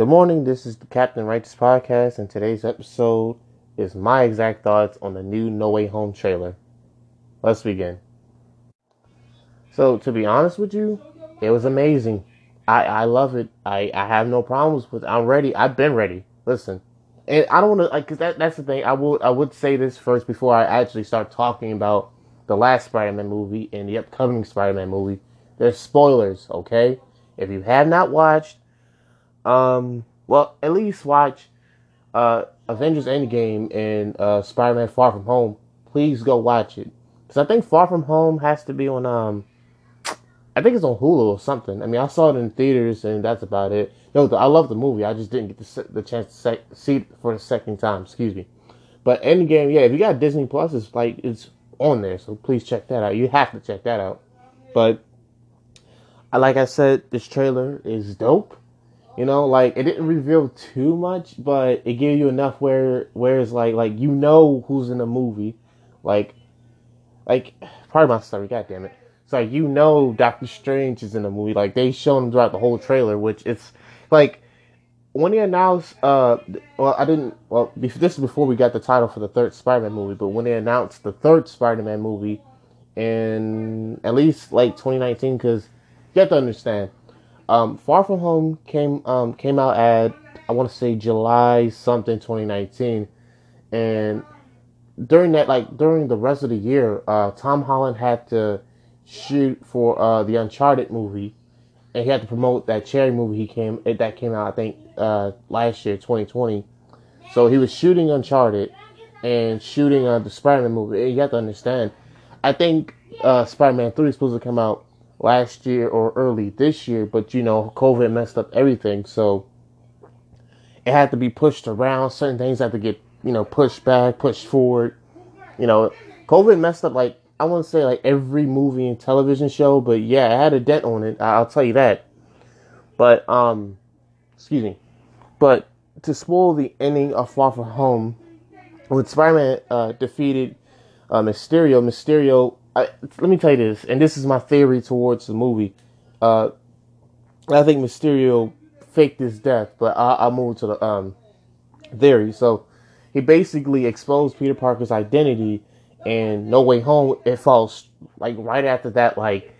Good morning. This is the Captain Righteous podcast, and today's episode is my exact thoughts on the new No Way Home trailer. Let's begin. So, to be honest with you, it was amazing. I, I love it. I, I have no problems with. It. I'm ready. I've been ready. Listen, and I don't want to like because that that's the thing. I would I would say this first before I actually start talking about the last Spider-Man movie and the upcoming Spider-Man movie. There's spoilers, okay? If you have not watched um, well, at least watch uh, Avengers Endgame and uh, Spider Man Far From Home. Please go watch it because I think Far From Home has to be on um, I think it's on Hulu or something. I mean, I saw it in theaters and that's about it. No, I love the movie. I just didn't get the, the chance to see it for the second time. Excuse me. But Endgame, yeah, if you got Disney Plus, it's like it's on there, so please check that out. You have to check that out. But like I said, this trailer is dope. You know, like it didn't reveal too much, but it gave you enough where where it's like like you know who's in the movie, like like part of my story. God damn it! It's like you know Doctor Strange is in the movie. Like they shown him throughout the whole trailer, which it's like when he announced. Uh, well, I didn't. Well, this is before we got the title for the third Spider-Man movie, but when they announced the third Spider-Man movie in at least like 2019, because you have to understand um, Far From Home came um, came out at I want to say July something 2019, and during that like during the rest of the year, uh, Tom Holland had to shoot for uh, the Uncharted movie, and he had to promote that cherry movie he came that came out I think uh, last year 2020. So he was shooting Uncharted and shooting uh, the Spider-Man movie. And you have to understand, I think uh, Spider-Man 3 is supposed to come out last year or early this year, but you know, COVID messed up everything, so it had to be pushed around. Certain things had to get, you know, pushed back, pushed forward. You know, COVID messed up like I to say like every movie and television show, but yeah, it had a dent on it. I'll tell you that. But um, excuse me. But to spoil the ending of Far From Home, when Spider-Man uh, defeated uh, Mysterio, Mysterio I, let me tell you this, and this is my theory towards the movie. Uh, I think Mysterio faked his death, but I, will move to the um, theory. So he basically exposed Peter Parker's identity, and No Way Home. It falls like right after that, like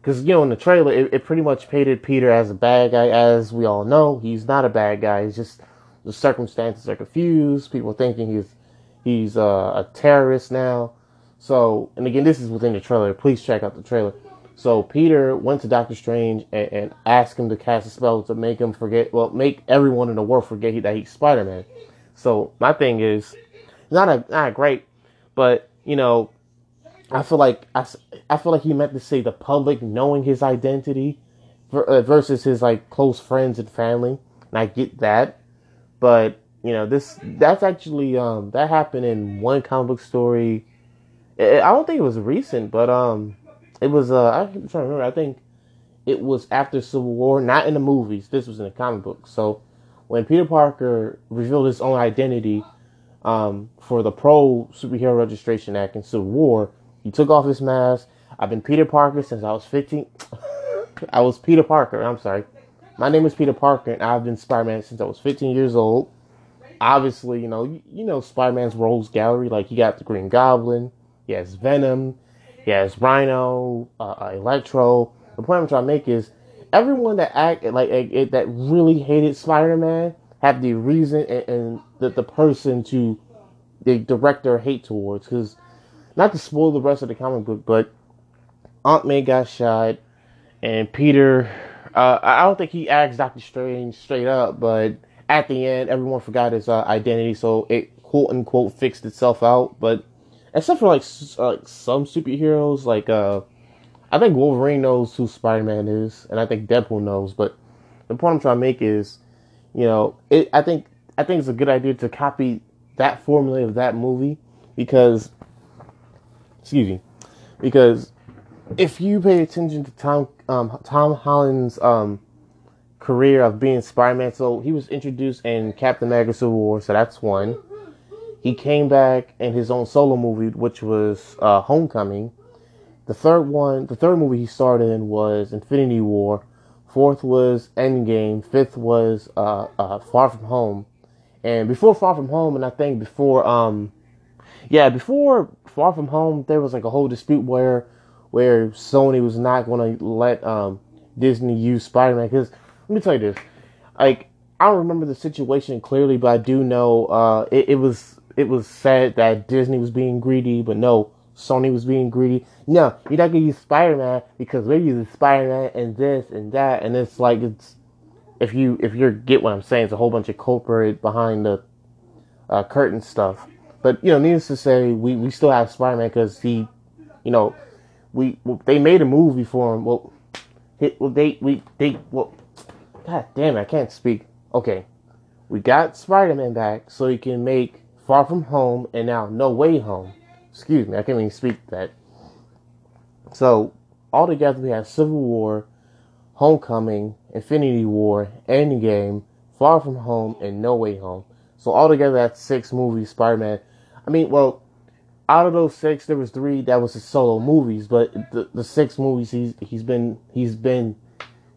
because you know in the trailer it, it, pretty much painted Peter as a bad guy. As we all know, he's not a bad guy. He's just the circumstances are confused. People thinking he's he's uh, a terrorist now. So, and again, this is within the trailer. Please check out the trailer. So Peter went to Doctor Strange and, and asked him to cast a spell to make him forget, well, make everyone in the world forget that he's Spider Man. So my thing is, not a not great, but you know, I feel like I, I feel like he meant to say the public knowing his identity uh, versus his like close friends and family, and I get that, but you know this that's actually um that happened in one comic book story I don't think it was recent, but um, it was. Uh, I'm trying to remember. I think it was after Civil War, not in the movies. This was in the comic book. So when Peter Parker revealed his own identity um, for the Pro Superhero Registration Act in Civil War, he took off his mask. I've been Peter Parker since I was 15. I was Peter Parker. I'm sorry. My name is Peter Parker, and I've been Spider-Man since I was 15 years old. Obviously, you know, you, you know Spider-Man's rogues gallery. Like you got the Green Goblin, he has Venom. He has Rhino, uh, uh, Electro. The point I'm trying to make is everyone that act like it, that really hated Spider-Man have the reason and, and the, the person to the director hate towards. Because not to spoil the rest of the comic book, but Aunt May got shot, and Peter. Uh, I don't think he asked Doctor Strange straight up, but at the end, everyone forgot his uh, identity, so it quote unquote fixed itself out. But except for like like some superheroes, like uh, I think Wolverine knows who Spider Man is, and I think Deadpool knows. But the point I'm trying to make is, you know, it. I think I think it's a good idea to copy that formula of that movie because, excuse me, because if you pay attention to Tom um, Tom Holland's um, career of being Spider Man, so he was introduced in Captain America: Civil War, so that's one. He came back in his own solo movie, which was uh, Homecoming. The third one, the third movie he starred in was Infinity War. fourth was Endgame, fifth was uh, uh, Far From Home, and before Far From Home, and I think before um, yeah, before Far From Home, there was like a whole dispute where where Sony was not going to let um, Disney use Spider Man. Because let me tell you this, like I don't remember the situation clearly, but I do know uh, it, it was it was said that Disney was being greedy, but no, Sony was being greedy. No, you're not gonna use Spider Man because we're using Spider Man and this and that, and it's like it's if you if you get what I'm saying, it's a whole bunch of corporate behind the uh, curtain stuff. But you know, needless to say, we, we still have Spider Man because he, you know, we well, they made a movie for him. Well, well they we they well, god damn it, I can't speak. Okay, we got Spider Man back so he can make Far From Home and now No Way Home. Excuse me, I can't even speak that. So altogether, we have Civil War, Homecoming, Infinity War, Endgame, Far From Home, and No Way Home. So altogether, that's six movies Spider Man. I mean, well, out of those six, there was three that was his solo movies, but the, the six movies he's he's been he's been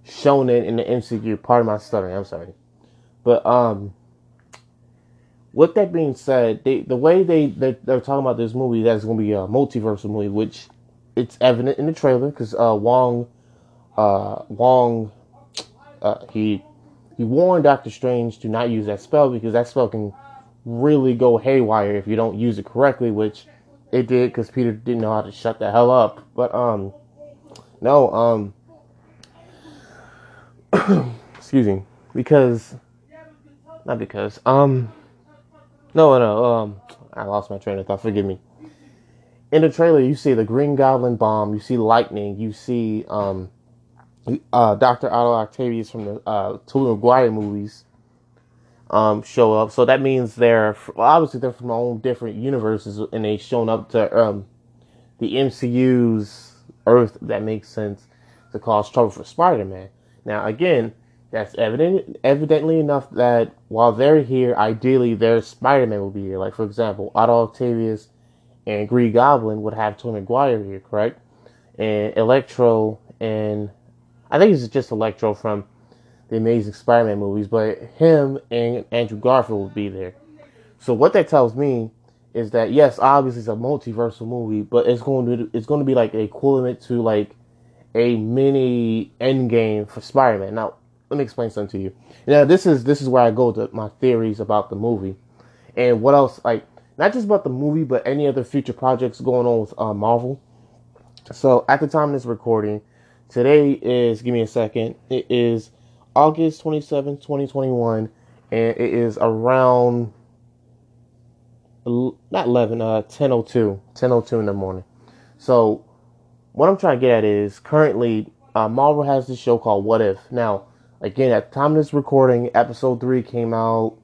shown in in the MCU. Part of my stuttering, I'm sorry, but um, with that being said, they, the way they they they're talking about this movie that's going to be a multiversal movie, which it's evident in the trailer because uh, Wong uh, Wong uh, he he warned Doctor Strange to not use that spell because that spell can really go haywire if you don't use it correctly, which it did because Peter didn't know how to shut the hell up. But um, no um, excuse me, because not because um, no no um, I lost my train of thought. Forgive me. In the trailer, you see the Green Goblin bomb. You see lightning. You see um, uh, Doctor Otto Octavius from the uh, Tobey Maguire movies um, show up. So that means they're well, obviously they're from own different universes, and they shown up to um, the MCU's Earth. That makes sense to cause trouble for Spider-Man. Now, again, that's evident evidently enough that while they're here, ideally their Spider-Man will be here. Like for example, Otto Octavius and Green Goblin would have Tobey Maguire here, correct? And Electro and I think it's just Electro from the Amazing Spider-Man movies, but him and Andrew Garfield will be there. So what that tells me is that yes, obviously it's a multiversal movie, but it's going to it's going to be like equivalent to like a mini Endgame for Spider-Man. Now, let me explain something to you. Now, this is this is where I go to my theories about the movie, and what else like not just about the movie, but any other future projects going on with uh, Marvel. So at the time of this recording, today is give me a second. It is August 27, 2021, and it is around not 11, uh 10:02, 10:02 in the morning. So what I'm trying to get at is currently uh, Marvel has this show called What If. Now, again, at the time of this recording, episode 3 came out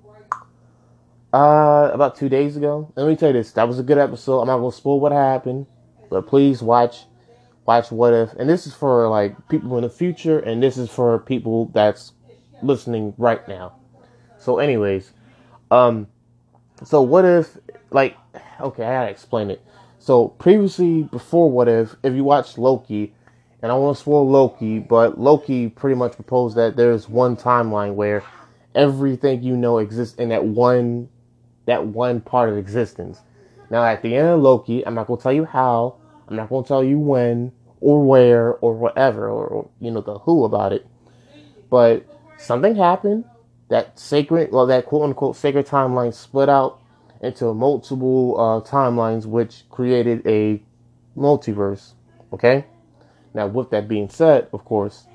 uh about 2 days ago. Let me tell you this, that was a good episode. I'm not to spoil what happened, but please watch watch What If. And this is for like people in the future, and this is for people that's listening right now. So, anyways, um, so what if like okay, I gotta explain it. So previously, before What If, if you watched Loki, and I want to spoil Loki, but Loki pretty much proposed that there's one timeline where everything you know exists in that one that one part of existence. Now, at the end of Loki, I'm not gonna tell you how, I'm not to tell you when or where or whatever or, you know the who about it. But something happened. That sacred, well, that quote unquote sacred timeline split out into multiple uh, timelines, which created a multiverse. Okay. Now, with that being said, of course,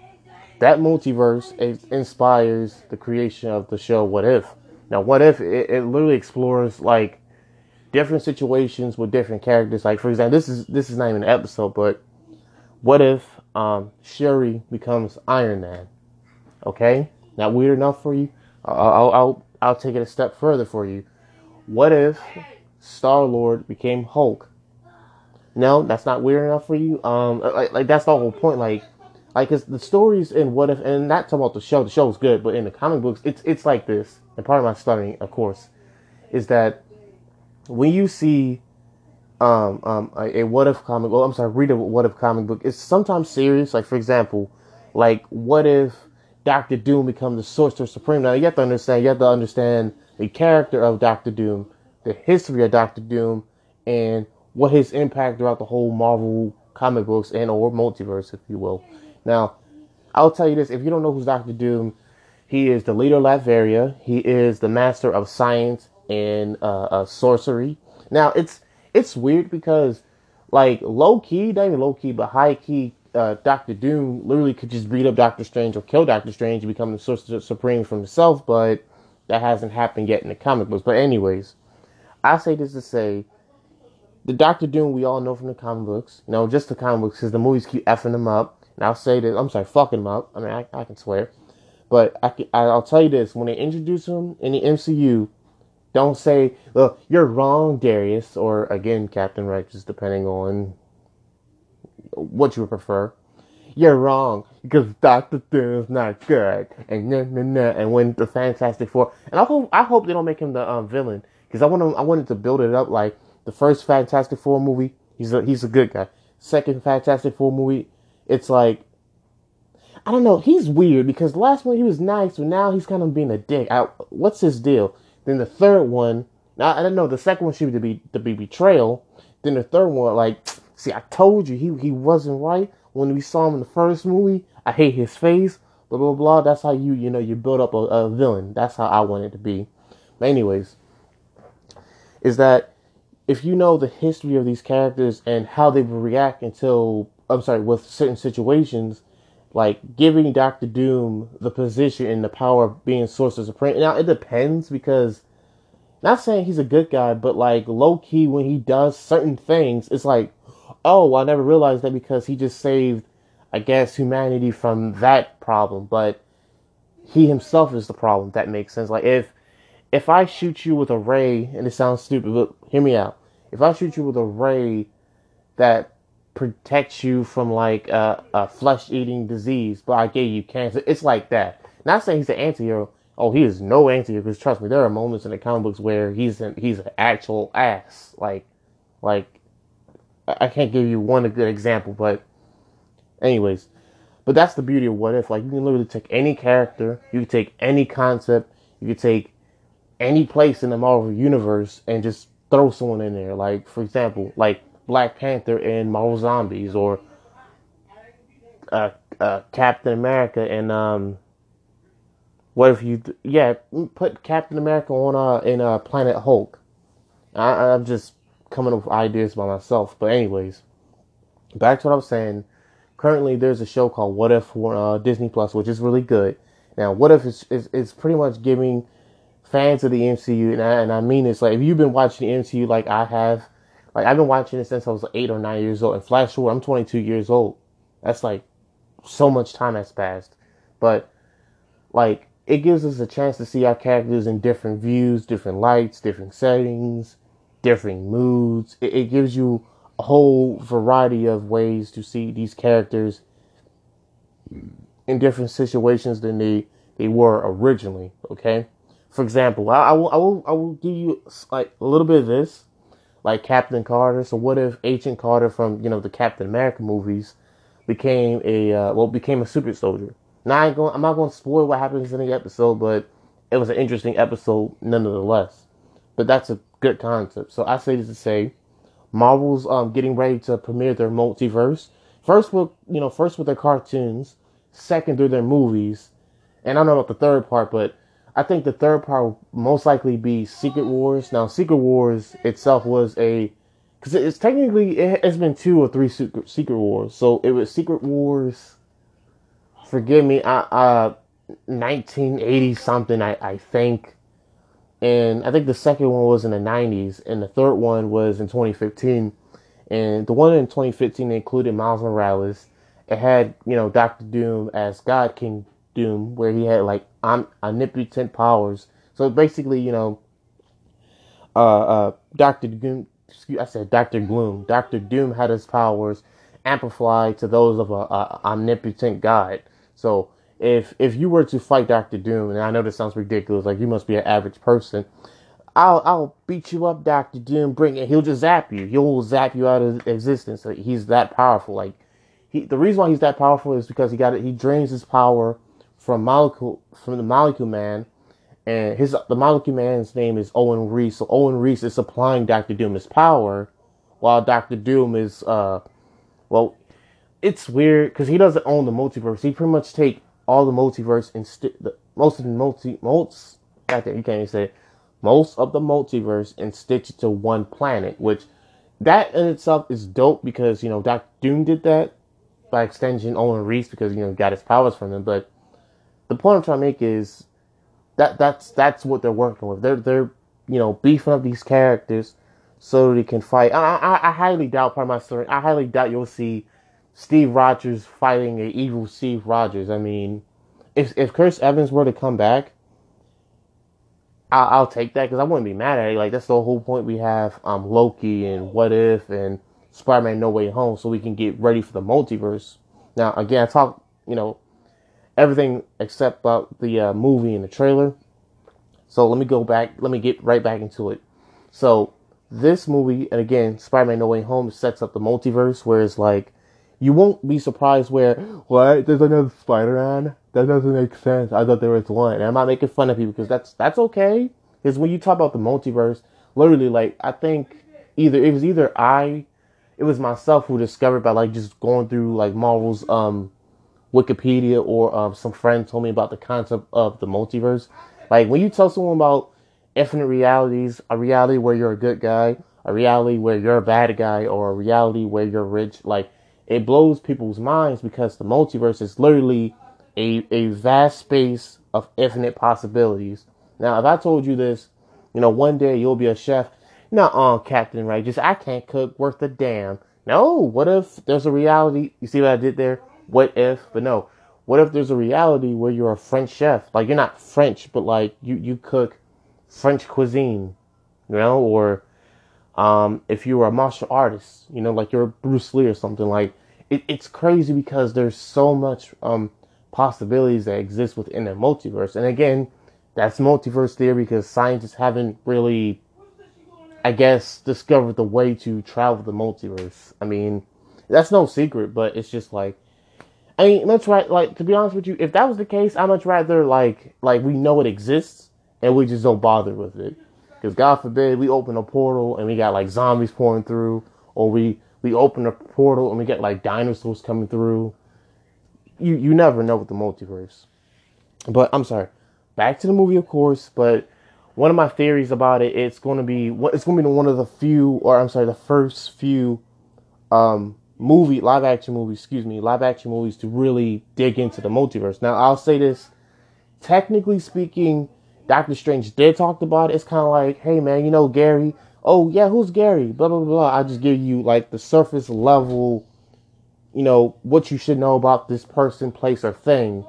that multiverse inspires the creation of the show What If. Now, What If it, it literally explores like different situations with different characters. Like for example, this is this is not even an episode, but what if um, Shuri becomes Iron Man? Okay, not weird enough for you. I'll I'll I'll take it a step further for you. What if Star Lord became Hulk? No, that's not weird enough for you. Um, like, like that's the whole point. Like, like cause the stories in What If, and not talking about the show. The show is good, but in the comic books, it's it's like this. And part of my studying, of course, is that when you see um, um, a, a, what if comic, well, I'm sorry, read a what if comic book, it's sometimes serious. Like, for example, like, what if Doctor Doom becomes the Sorcerer Supreme. Now you have to understand. You have to understand the character of Doctor Doom, the history of Doctor Doom, and what his impact throughout the whole Marvel comic books and or multiverse, if you will. Now, I'll tell you this: if you don't know who's Doctor Doom, he is the leader of Latveria. He is the master of science and uh, uh, sorcery. Now, it's it's weird because, like, low key, not even low key, but high key, uh, Doctor Doom literally could just beat up Doctor Strange or kill Doctor Strange and become the Sorcerer Supreme for himself, but that hasn't happened yet in the comic books. But anyways, I say this to say the Doctor Doom we all know from the comic books, know, just the comic books, because the movies keep effing them up. And I'll say this, I'm sorry, fucking them up. I mean, I, I can swear. But I, I'll tell you this, when they introduce him in the MCU, don't say, well, you're wrong, Darius, or again, Captain Righteous, depending on what you prefer. You're wrong because Doctor Doom's not good, and nah, nah, nah. and when the Fantastic Four, and I hope I hope they don't make him the um, villain because I want to I wanted to build it up like the first Fantastic Four movie. He's a he's a good guy. Second Fantastic Four movie, it's like I don't know. He's weird because last one he was nice, but now he's kind of being a dick. I, what's his deal? Then the third one, now I don't know. The second one should be to be betrayal. Then the third one, like, see, I told you he he wasn't right when we saw him in the first movie. I hate his face. Blah blah blah. That's how you you know you build up a, a villain. That's how I want it to be. But anyways, is that if you know the history of these characters and how they will react until I'm sorry with certain situations, like giving Doctor Doom the position and the power of being Sorcerer Supreme. Now it depends because not saying he's a good guy, but like low key when he does certain things, it's like, oh, I never realized that because he just saved, I guess, humanity from that problem. But he himself is the problem. That makes sense. Like if if I shoot you with a ray, and it sounds stupid, but hear me out. If I shoot you with a ray that protects you from like a, a flesh eating disease, but I gave you cancer. It's like that. Not saying he's an anti-hero. Oh, he is no anti-hero because trust me, there are moments in the comic books where he's an, he's an actual ass. Like, like I can't give you one good example, but anyways, but that's the beauty of what if. Like you can literally take any character, you can take any concept, you can take any place in the Marvel universe and just throw someone in there. Like for example, like Black Panther in Marvel Zombies or uh, uh, Captain America and um, what if you yeah put Captain America on uh in uh Planet Hulk. I, I'm just coming up with ideas by myself, but anyways, back to what I was saying. Currently, there's a show called What If for uh, Disney Plus, which is really good. Now, What If is, is, is pretty much giving fans of the MCU, and I, and I mean this, like if you've been watching the MCU like I have, like I've been watching it since I was eight or nine years old. And flash forward, I'm 22 years old. That's like so much time has passed, but like it gives us a chance to see our characters in different views, different lights, different settings, different moods. It, it gives you a whole variety of ways to see these characters in different situations than they they were originally. Okay, for example, I, I will I will I will give you like a little bit of this like Captain Carter. So what if Agent Carter from you know the Captain America movies became a uh, well became a super soldier? Now I going, I'm not going to spoil what happens in the episode, but it was an interesting episode nonetheless. But that's a good concept. So I say this to say, Marvel's um, getting ready to premiere their multiverse. First with you know first with their cartoons, second through their movies, and I don't know about the third part, but I think the third part will most likely be Secret Wars. Now, Secret Wars itself was a because it's technically it has been two or three Secret, Secret Wars. So it was Secret Wars. Forgive me, uh, uh 1980 something, I I think, and I think the second one was in the 90s, and the third one was in 2015. And the one in 2015 included Miles Morales. It had you know Doctor Doom as God King Doom, where he had like omnipotent powers. So basically, you know, uh, uh, Doctor Doom. Excuse, I said Doctor Gloom. Doctor Doom had his powers amplified to those of a, a omnipotent God. So if if you were to fight Doctor Doom, and I know this sounds ridiculous, like you must be an average person. I'll I'll beat you up, Doctor Doom. Bring it. He'll just zap you. He'll zap you out of existence. He's that powerful. Like he, the reason why he's that powerful is because he got it. He drains his power from Molecule from the Molecule Man, and his the Molecule Man's name is Owen Reece. So Owen Reece is supplying Doctor Doom his power, while Doctor Doom is uh, well, it's weird because he doesn't own the multiverse. He pretty much take all the multiverse and st- the, most of the multi most there you can't even say it, most of the multiverse and stitch it to one planet, which that in itself is dope because you know Doctor Doom did that by extension. Owen Reece because you know got his powers from him. But the point I'm trying to make is that that's that's what they're working with. They're they're you know beefing up these characters so they can fight. I I, I highly doubt part of my story. I highly doubt you'll see Steve Rogers fighting a evil Steve Rogers. I mean, if if Chris Evans were to come back, I'll, I'll take that because I wouldn't be mad at it. Like that's the whole point we have um Loki and What If and Spider-Man No Way Home, so we can get ready for the multiverse. Now, again, I talk you know everything except about the uh, movie and the trailer. So let me go back. Let me get right back into it. So this movie, and again, Spider-Man No Way Home sets up the multiverse, where it's like you won't be surprised where what there's another Spider-Man. That doesn't make sense. I thought there was one. And I'm not making fun of people because that's that's okay. Because when you talk about the multiverse, literally, like I think either it was either I, it was myself who discovered by like just going through like Marvel's um Wikipedia or um, some friend told me about the concept of the multiverse. Like when you tell someone about infinite realities, a reality where you're a good guy, a reality where you're a bad guy, or a reality where you're rich, like it blows people's minds because the multiverse is literally a, a vast space of infinite possibilities. Now, if I told you this, you know, one day you'll be a chef, not on Captain Right, just I can't cook worth a damn. No, what if there's a reality? You see what I did there? What if? But no, what if there's a reality where you're a French chef? Like you're not French, but like you you cook French cuisine, you know, or um, if you were a martial artist, you know, like you're Bruce Lee or something. Like it, it's crazy because there's so much um possibilities that exist within the multiverse. And again, that's multiverse theory because scientists haven't really, I guess, discovered the way to travel the multiverse. I mean, that's no secret, but it's just like, I mean, much right. Like to be honest with you, if that was the case, I much rather like like we know it exists and we just don't bother with it. Because God forbid we open a portal and we got like zombies pouring through, or we we open a portal and we get like dinosaurs coming through. You you never know with the multiverse. But I'm sorry. Back to the movie, of course. But one of my theories about it, it's going to be it's going to be one of the few, or I'm sorry, the first few um, movie live action movies. Excuse me, live action movies to really dig into the multiverse. Now I'll say this. Technically speaking, Doctor Strange did talk about it. It's kind of like, hey man, you know Gary oh yeah, who's Gary? Blah blah blah. I just give you like the surface level, you know, what you should know about this person, place, or thing.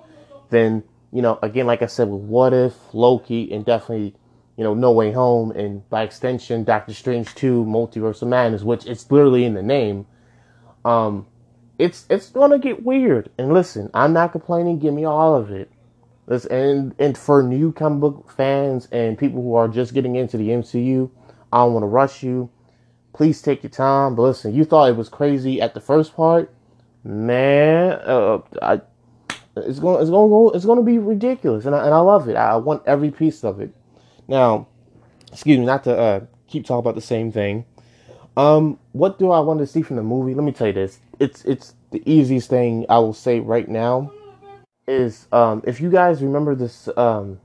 Then you know, again, like I said, with What If, Loki, and definitely, you know, No Way Home, and by extension, Doctor Strange Two, Multiverse of Madness, which it's literally in the name. Um, it's it's gonna get weird. And listen, I'm not complaining. Give me all of it. Listen, and and for new comic book fans and people who are just getting into the MCU, I don't want to rush you. Please take your time. But listen, you thought it was crazy at the first part, man. Uh, I, it's gonna it's to go, it's to be ridiculous, and I, and I love it. I want every piece of it. Now, excuse me, not to uh, keep talking about the same thing. Um, what do I want to see from the movie? Let me tell you this. It's it's the easiest thing I will say right now is um, if you guys remember this um,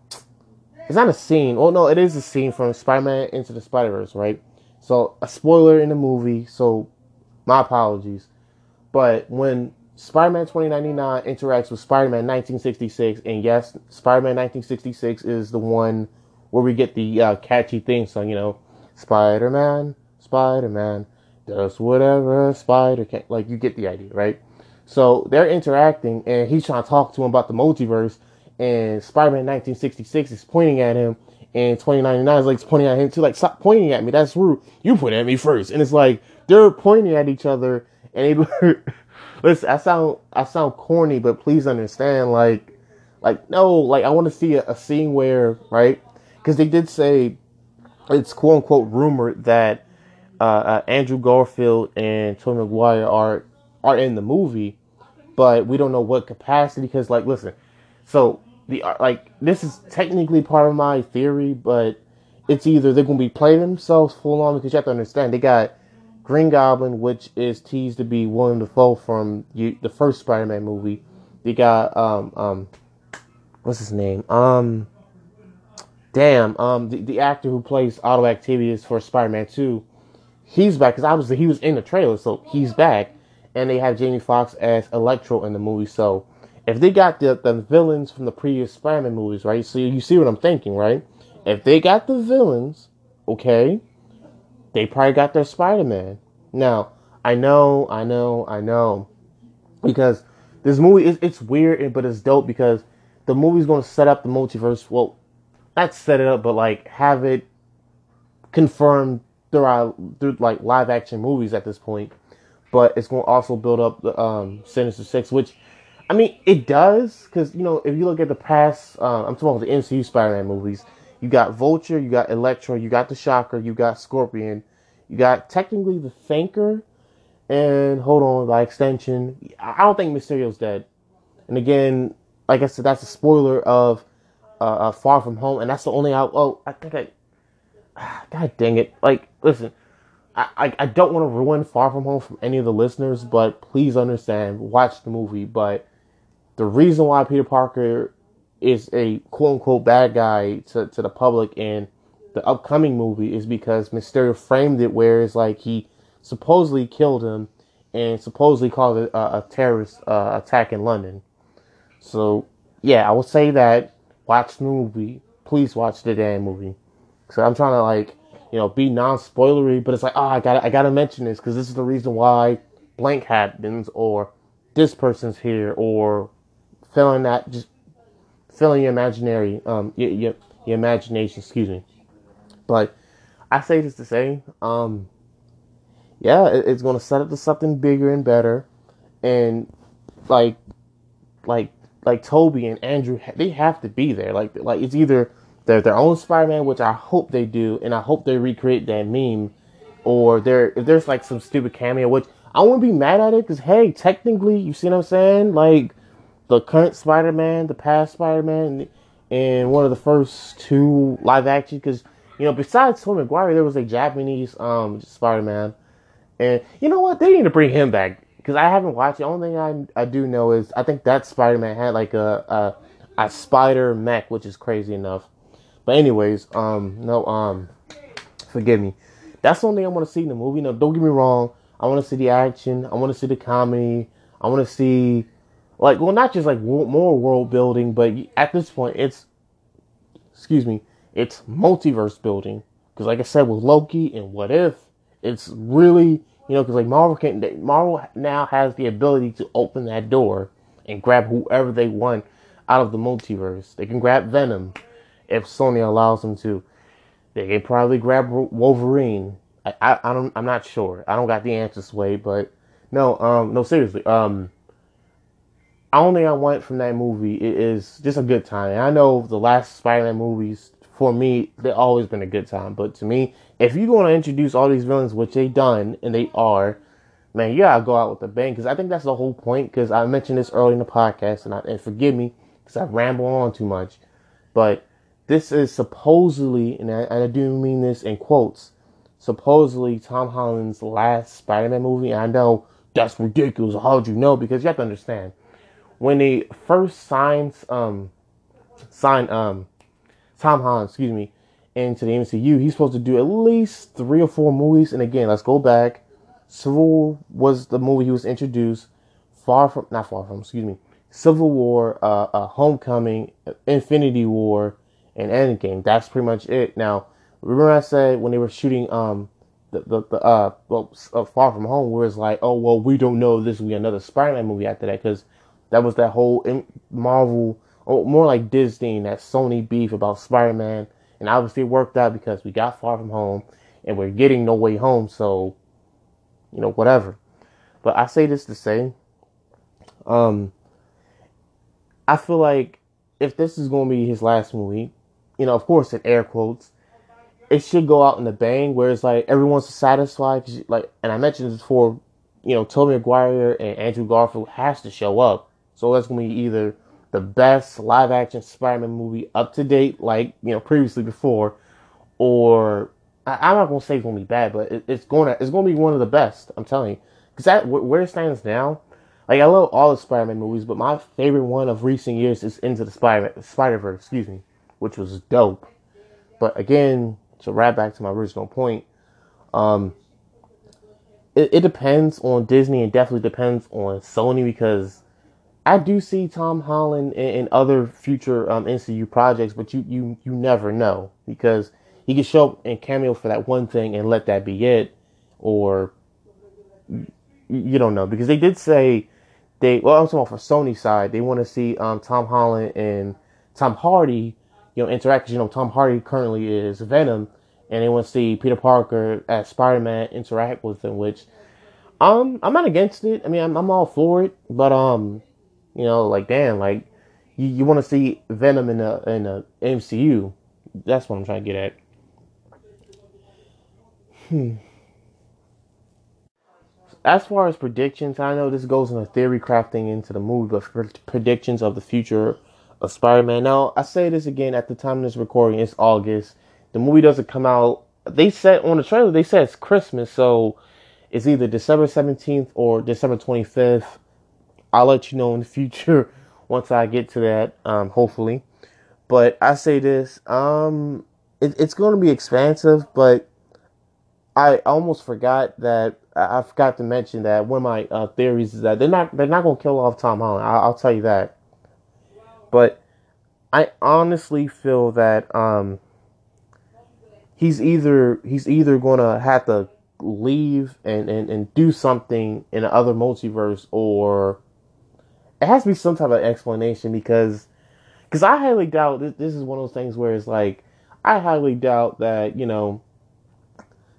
it's not a scene. Oh no, it is a scene from Spider-Man Into the Spider-Verse, right? So a spoiler in the movie. So my apologies. But when Spider-Man 2099 interacts with Spider-Man 1966, and yes, Spider-Man 1966 is the one where we get the uh, catchy theme song. You know, Spider-Man, Spider-Man does whatever Spider can. Like you get the idea, right? So they're interacting, and he's trying to talk to him about the multiverse and Spider-Man 1966 is pointing at him, and 2099 is like pointing at him too. Like, stop pointing at me. That's rude. You point at me first. And it's like they're pointing at each other, and they listen. I sound I sound corny, but please understand. Like, like no, like I want to see a, a scene where right because they did say it's quote unquote rumored that uh, uh, Andrew Garfield and Tobey Maguire are are in the movie, but we don't know what capacity. Because like, listen, So the like this is technically part of my theory, but it's either they're gonna be playing themselves full on because you have to understand they got Green Goblin, which is teased to be Willem Dafoe from you, the first Spider-Man movie. They got um um what's his name um damn um the, the actor who plays Otto Octavius for Spider-Man Two. He's back because obviously he was in the trailer, so he's back. And they have Jamie Foxx as Electro in the movie, so if they got the, the villains from the previous Spider-Man movies, right? So you see what I'm thinking, right? If they got the villains, okay, they probably got their Spider-Man. Now, I know, I know, I know, because this movie is it's weird, but it's dope because the movie's going to set up the multiverse. Well, not set it up, but like have it confirmed throughout through like live action movies at this point. But it's going to also build up the um, Sinister Six, which I mean, it does because you know if you look at the past, uh, I'm talking about the MCU Spider-Man movies. You got Vulture, you got Electro, you got the Shocker, you got Scorpion, you got technically the Thinker, and hold on by extension, I don't think Mysterio's dead. And again, like I said, that's a spoiler of uh, uh, Far From Home, and that's the only out. Oh, I think I. God dang it! Like, listen, I, I, I don't want to ruin Far From Home from any of the listeners, but please understand, watch the movie. But the reason why Peter Parker is a quote unquote bad guy to, to the public in the upcoming movie is because Mysterio framed it where it's like he supposedly killed him and supposedly caused a, a terrorist uh, attack in London. So yeah, I will say that watch the movie. Please watch the damn movie. So I'm trying to like you know be non spoilery, but it's like oh I got I gotta mention this because this is the reason why blank happens or this person's here or filling that just filling your imaginary um your, your, your imagination excuse me. But i say this to say um yeah it, it's to set up to something bigger and better. And like like like Tobey and andrew they have to be there. Like like it's either they're their own spider-man which i hope they do and i hope they recreate that meme or there if there's like some stupid cameo which i wouldn't be mad at it because hey technically you see what i'm saying like the current Spider-Man, the past Spider-Man, and one of the first two live action. Because you know, besides Tom Maguire, there was a Japanese um Spider-Man, and you know what? They need to bring him back because I haven't watched. The only thing I I do know is I think that Spider-Man had like a a, a spider mech, which is crazy enough. But anyways, um, no, um, forgive me. That's the only thing I want to see in the movie. No, don't get me wrong. I want to see the action. I want to see the comedy. I want to see like well not just like more world building but at this point it's excuse me it's multiverse building because like i said with loki and what if it's really you know because like marvel can marvel now has the ability to open that door and grab whoever they want out of the multiverse they can grab venom if sony allows them to they can probably grab wolverine i i, I don't i'm not sure i don't got the answers way but no um no seriously um only I want from that movie is just a good time. And I know the last Spider-Man movies for me they've always been a good time, but to me, if you're going to introduce all these villains, which they done and they are, man, you gotta go out with a bang because I think that's the whole point. Because I mentioned this early in the podcast, and, I, and forgive me because I ramble on too much, but this is supposedly, and I, I do mean this in quotes, supposedly Tom Holland's last Spider-Man movie. And I know that's ridiculous. How'd you know? Because you have to understand when they first signed um signed um Tom Holland, excuse me, into the MCU, he's supposed to do at least three or four movies. And again, let's go back. Civil was the movie he was introduced. Far from not far from, excuse me. Civil War, uh, uh, Homecoming, Infinity War, and Endgame. That's pretty much it. Now, remember I said when they were shooting um the the, the uh, well, uh Far From Home, where it's like, oh well, we don't know this will be another Spider-Man movie after that because that was that whole Marvel, or more like Disney that Sony beef about Spider Man. And obviously it worked out because we got Far From Home and we're getting No Way Home. So, you know, whatever. But I say this to say, um, I feel like if this is going to be his last movie, you know, of course, in air quotes, it should go out in a bang where it's like everyone's satisfied. Like, and I mentioned this before, you know, Tobey Maguire and Andrew Garfield has to show up so that's gonna be either the best live action Spider-Man movie up to date, like you know previously before, or I, am not gonna say it's gonna be bad, but it, it's gonna it's gonna be one of the best. I'm telling you, because that where it stands now, like I love all the Spider-Man movies, but my favorite one of recent years is Into the Spider Spider-Verse, excuse me, which was dope. But again, to wrap back to my original point, um, it, it depends on Disney and definitely depends on Sony because I do see Tom Holland in, in other future um, MCU projects, but you you you never know because he could show up and cameo for that one thing and let that be it, or you don't know because they did say they well I'm talking for Sony side they want to see um, Tom Holland and Tom Hardy you know interact you know Tom Hardy currently is Venom and they want to see Peter Parker as Spider Man interact with him which um I'm not against it I mean I'm, I'm all for it but um you know, like damn, like you, you want to see Venom in a in a MCU. That's what I'm trying to get at. Hmm. As far as predictions, I know this goes into theory crafting into the movie, but predictions of the future of Spider-Man. Now, I say this again at the time of this recording. It's August. The movie doesn't come out. They said on the trailer they said it's Christmas, so it's either December 17th or December 25th. I'll let you know in the future once I get to that, um, hopefully. But I say this, um, it, it's going to be expansive, but I almost forgot that I forgot to mention that one of my uh, theories is that they're not they're not going to kill off Tom Holland. I, will tell you that. But I honestly feel that um, he's either he's either to have to leave and, and, and do something in the other multiverse or it has to be some type of explanation because because I highly doubt this, this is one of those things where it's like I highly doubt that you know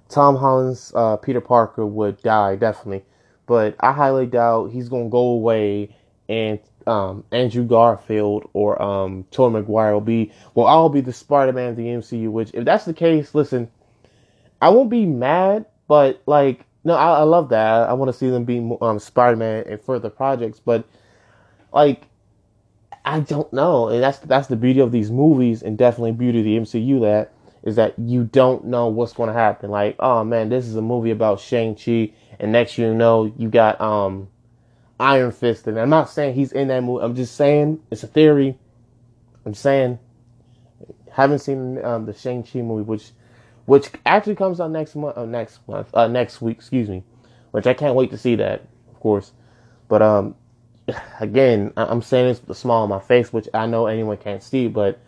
Tom Holland's uh, Peter Parker would die definitely, but I highly doubt he's gonna go away and um, Andrew Garfield or um, Tobey Maguire will be well I'll be the Spider Man of the MCU. Which if that's the case, listen, I won't be mad, but like no, I, I love that. I, I want to see them be um, Spider Man in further projects, but like I don't know, and that's that's the beauty of these movies, and definitely beauty of the MCU. That is that you don't know what's going to happen. Like, oh man, this is a movie about Shang Chi, and next you know you got um Iron Fist, and I'm not saying he's in that movie. I'm just saying it's a theory. I'm saying haven't seen um, the Shang Chi movie, which which actually comes out next month. Uh, next month, uh, next week, excuse me. Which I can't wait to see that, of course. But um, again, I'm saying it's the small on my face, which I know anyone can't see, but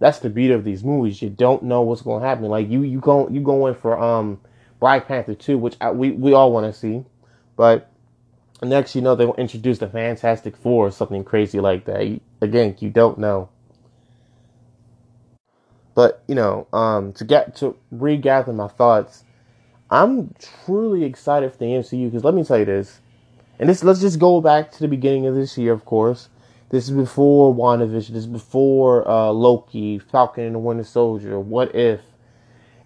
that's the beauty of these movies. You don't know what's going to happen. Like you, you go, you go in for um Black Panther two, which I, we we all want to see, but next you know they will introduce the Fantastic Four or something crazy like that. Again, you don't know. But you know, um, to get to regather my thoughts, I'm truly excited for the MCU because let me tell you this and this let's just go back to the beginning of this year, of course. This is before WandaVision. This is before uh, Loki, Falcon and the Winter Soldier, What If,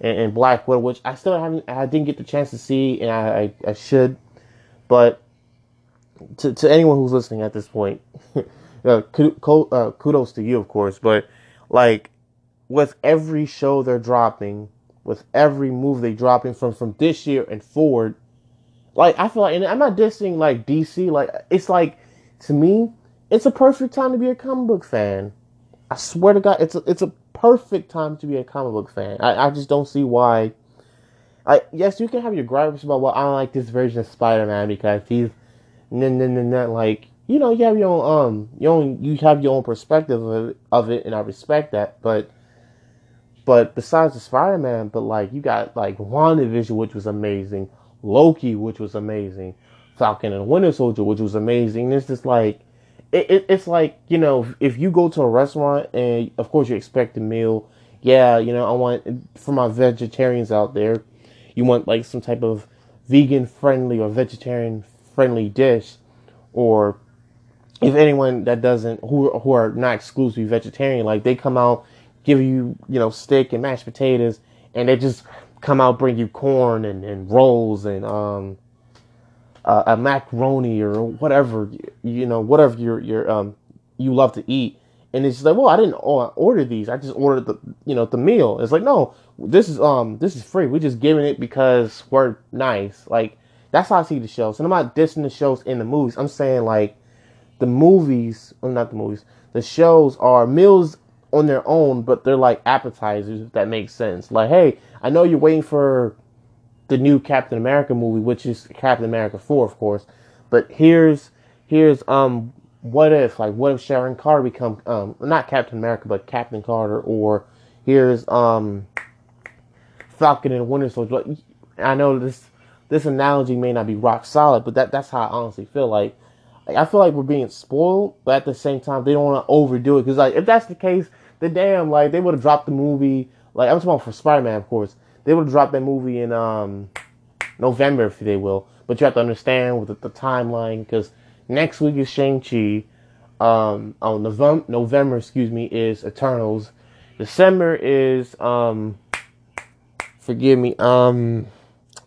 and, and, Black Widow, which I still haven't, I didn't get the chance to see, and I, I, I should. But to, to anyone who's listening at this point, uh, kudos to you, of course. But like with every show they're dropping, with every move they dropping from from this year and forward, like I feel like, and I'm not dissing like DC. Like it's like to me, it's a perfect time to be a comic book fan. I swear to God, it's a, it's a perfect time to be a comic book fan. I, I just don't see why. I yes, you can have your gripes about well, I don't like this version of Spider Man because he's nah, then then nah, like you know you have your own um your own you have your own perspective of it, of it and I respect that, but but besides the Spider Man, but like you got like WandaVision, which was amazing. Loki, which was amazing, Falcon and Winter Soldier, which was amazing. It's just like it, it, it's like you know if you go to a restaurant and of course you expect a meal. Yeah, you know I want for my vegetarians out there, you want like some type of vegan friendly or vegetarian friendly dish, or if anyone that doesn't who who are not exclusively vegetarian, like they come out give you you know steak and mashed potatoes, and they just come out bring you corn and, and rolls and um a macaroni or whatever you know whatever your your um you love to eat. And it's like, well, I didn't order these. I just ordered the, you know, the meal. It's like, no, this is um, this is free. We're just giving it because we're nice. Like that's how I see the shows. And I'm not dissing the shows in the movies. I'm saying like the movies, well, not the movies, the shows are meals on their own, but they're like appetizers, if that makes sense. Like, hey, I know you're waiting for the new Captain America movie, which is Captain America 4, of course. But here's here's um what if like what if Sharon Carter become um not Captain America but Captain Carter or here's um Falcon and Winter Soldier. I know this this analogy may not be rock solid, but that that's how I honestly feel like. Like I feel like we're being spoiled, but at the same time they don't want to overdo it because like if that's the case, then damn like they would have dropped the movie. Like I'm talking for Spider Man, of course. They would have dropped that movie in um November if they will. But you have to understand with the, the timeline because next week is Shang Chi. Um, oh November, November, excuse me, is Eternals. December is um, forgive me, um,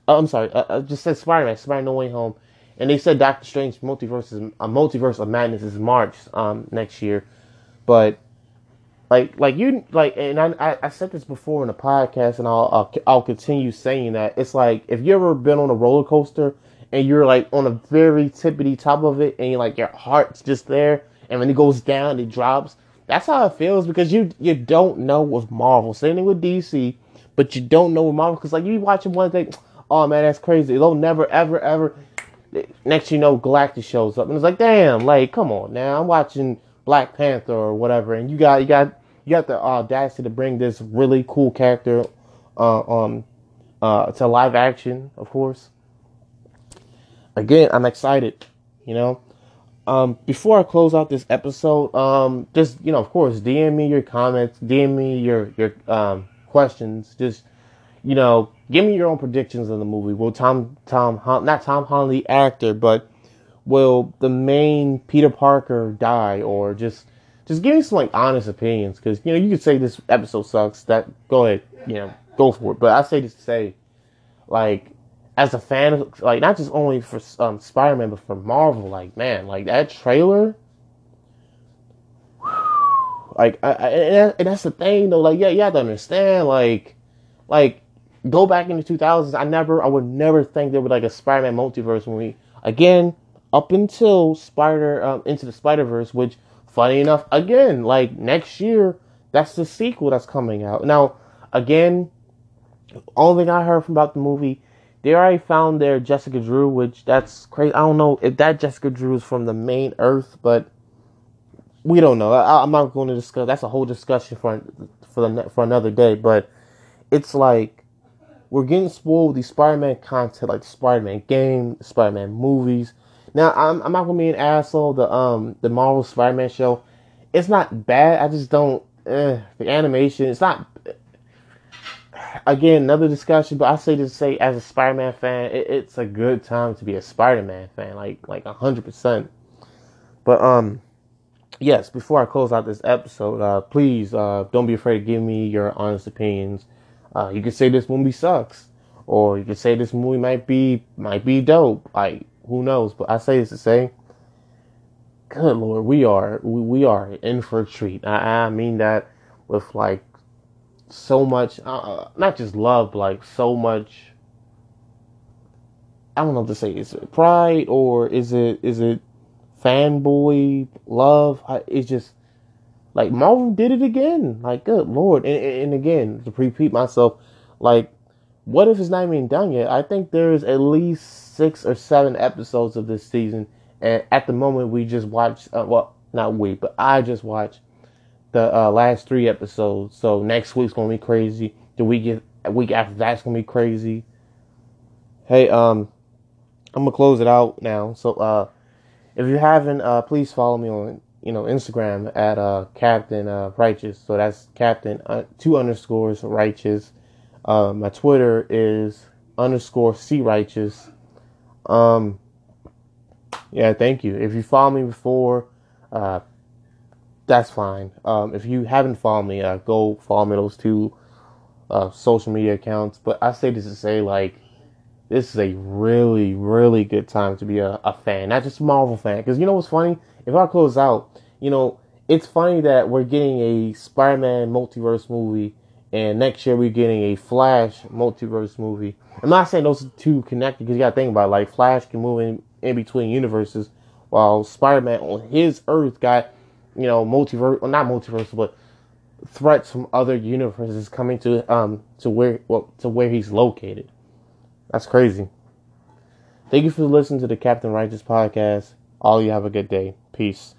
oh, I'm sorry, I, I just said Spider Man, Spider No Way Home, and they said Doctor Strange multiverse is a multiverse of madness is March um next year, but like like you like and I I said this before in the podcast and I'll, I'll I'll continue saying that. It's like if you ever been on a roller coaster and you're like on a very tippity top of it and you're like your heart's just there and when it goes down it drops that's how it feels because you you don't know with Marvel. Same thing with DC but you don't know with Marvel because like you watching one thing oh man that's crazy they'll never ever ever next you know Galactus shows up and it's like damn like come on now I'm watching Black Panther or whatever and you got you got you got the audacity to bring this really cool character uh, um uh, to live action, of course. Again, I'm excited. You know, um, before I close out this episode, um, just you know, of course, DM me your comments, DM me your your um, questions. Just you know, give me your own predictions of the movie. Will Tom Tom not Tom Holland the actor, but will the main Peter Parker die, or just just give me some like honest opinions because you know you could say this episode sucks. That go ahead, you know, go for it. But I say this to say, like, as a fan of like not just only for um, Spider Man but for Marvel, like man, like that trailer. Like, I, I, and that's the thing though. Like, yeah, you have to understand. Like, like go back in the 2000s. I never, I would never think there would like a Spider-Man multiverse movie again up until Spider um, into the Spider Verse, which funny enough, again, like next year, that's the sequel that's coming out. Now, again, only thing I heard from about the movie, they already found their Jessica Drew, which that's crazy. I don't know if that Jessica Drew is from the main Earth, but we don't know. I, am not going to discuss. That's a whole discussion for for the for another day. But it's like we're getting spoiled with these Spider-Man content, like the Spider-Man game, Spider-Man movies. Now I'm I'm not gonna be an asshole. The um the Marvel Spider-Man show, it's not bad. I just don't eh, the animation. It's not. Again, another discussion, but I say to say as a Spider-Man fan, it, it's a good time to be a Spider-Man fan, like like hundred percent. But um, yes. Before I close out this episode, uh, please uh, don't be afraid to give me your honest opinions. Uh, you can say this movie sucks, or you can say this movie might be might be dope. Like who knows? But I say this to say, good lord, we are we, we are in for a treat. I, I mean that with like so much, uh, not just love, but like so much. I don't know what to say. Is it pride or is it is it fanboy love? I, it's just like Marvel did it again. Like good lord, and, and again to repeat myself, like what if it's not even done yet? I think there's at least six or seven episodes of this season, and at the moment we just watched. Uh, well, not we, but I just watched the uh, last three episodes. So next week's gonna be crazy. The week week after that's gonna be crazy. Hey, um, I'm gonna close it out now. So, uh, if you haven't, uh, please follow me on you know Instagram at uh Captain uh, Righteous. So that's Captain uh, two underscores Righteous. Uh, my Twitter is underscore C righteous. Um, yeah, thank you. If you follow me before, uh, that's fine. Um, if you haven't followed me, uh, go follow me those two uh, social media accounts. But I say this to say, like, this is a really, really good time to be a, a fan, not just a Marvel fan. Because you know what's funny? If I close out, you know, it's funny that we're getting a Spider-Man multiverse movie, and next year we're getting a Flash multiverse movie. I'm not saying those two connected because you got to think about it, like Flash can move in, in between universes, while Spider-Man on his Earth got you know multiverse, well not multiverse, but threats from other universes coming to um to where well to where he's located. That's crazy. Thank you for listening to the Captain Righteous podcast. All you have a good day. Peace.